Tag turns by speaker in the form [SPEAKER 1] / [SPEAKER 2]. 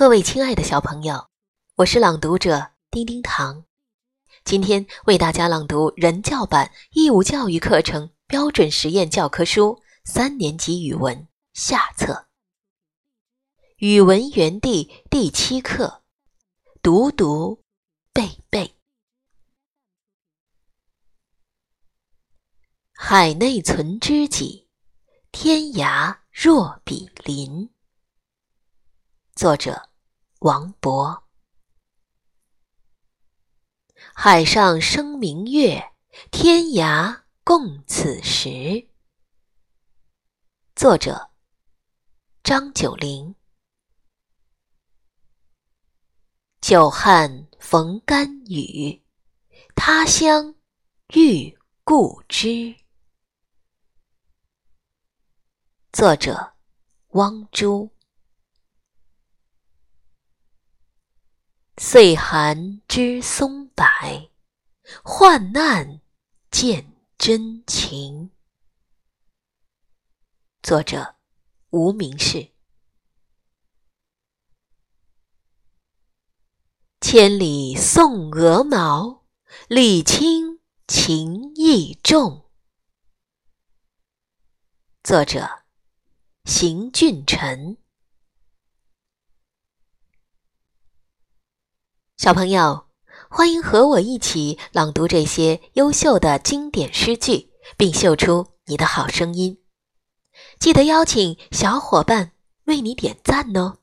[SPEAKER 1] 各位亲爱的小朋友，我是朗读者丁丁糖，今天为大家朗读人教版义务教育课程标准实验教科书三年级语文下册《语文园地》第七课：读读背背。海内存知己，天涯若比邻。作者王勃。海上生明月，天涯共此时。作者张九龄。久旱逢甘雨，他乡遇故知。作者汪洙。岁寒知松柏，患难见真情。作者无名氏。千里送鹅毛，礼轻情意重。作者邢俊臣。小朋友，欢迎和我一起朗读这些优秀的经典诗句，并秀出你的好声音。记得邀请小伙伴为你点赞哦。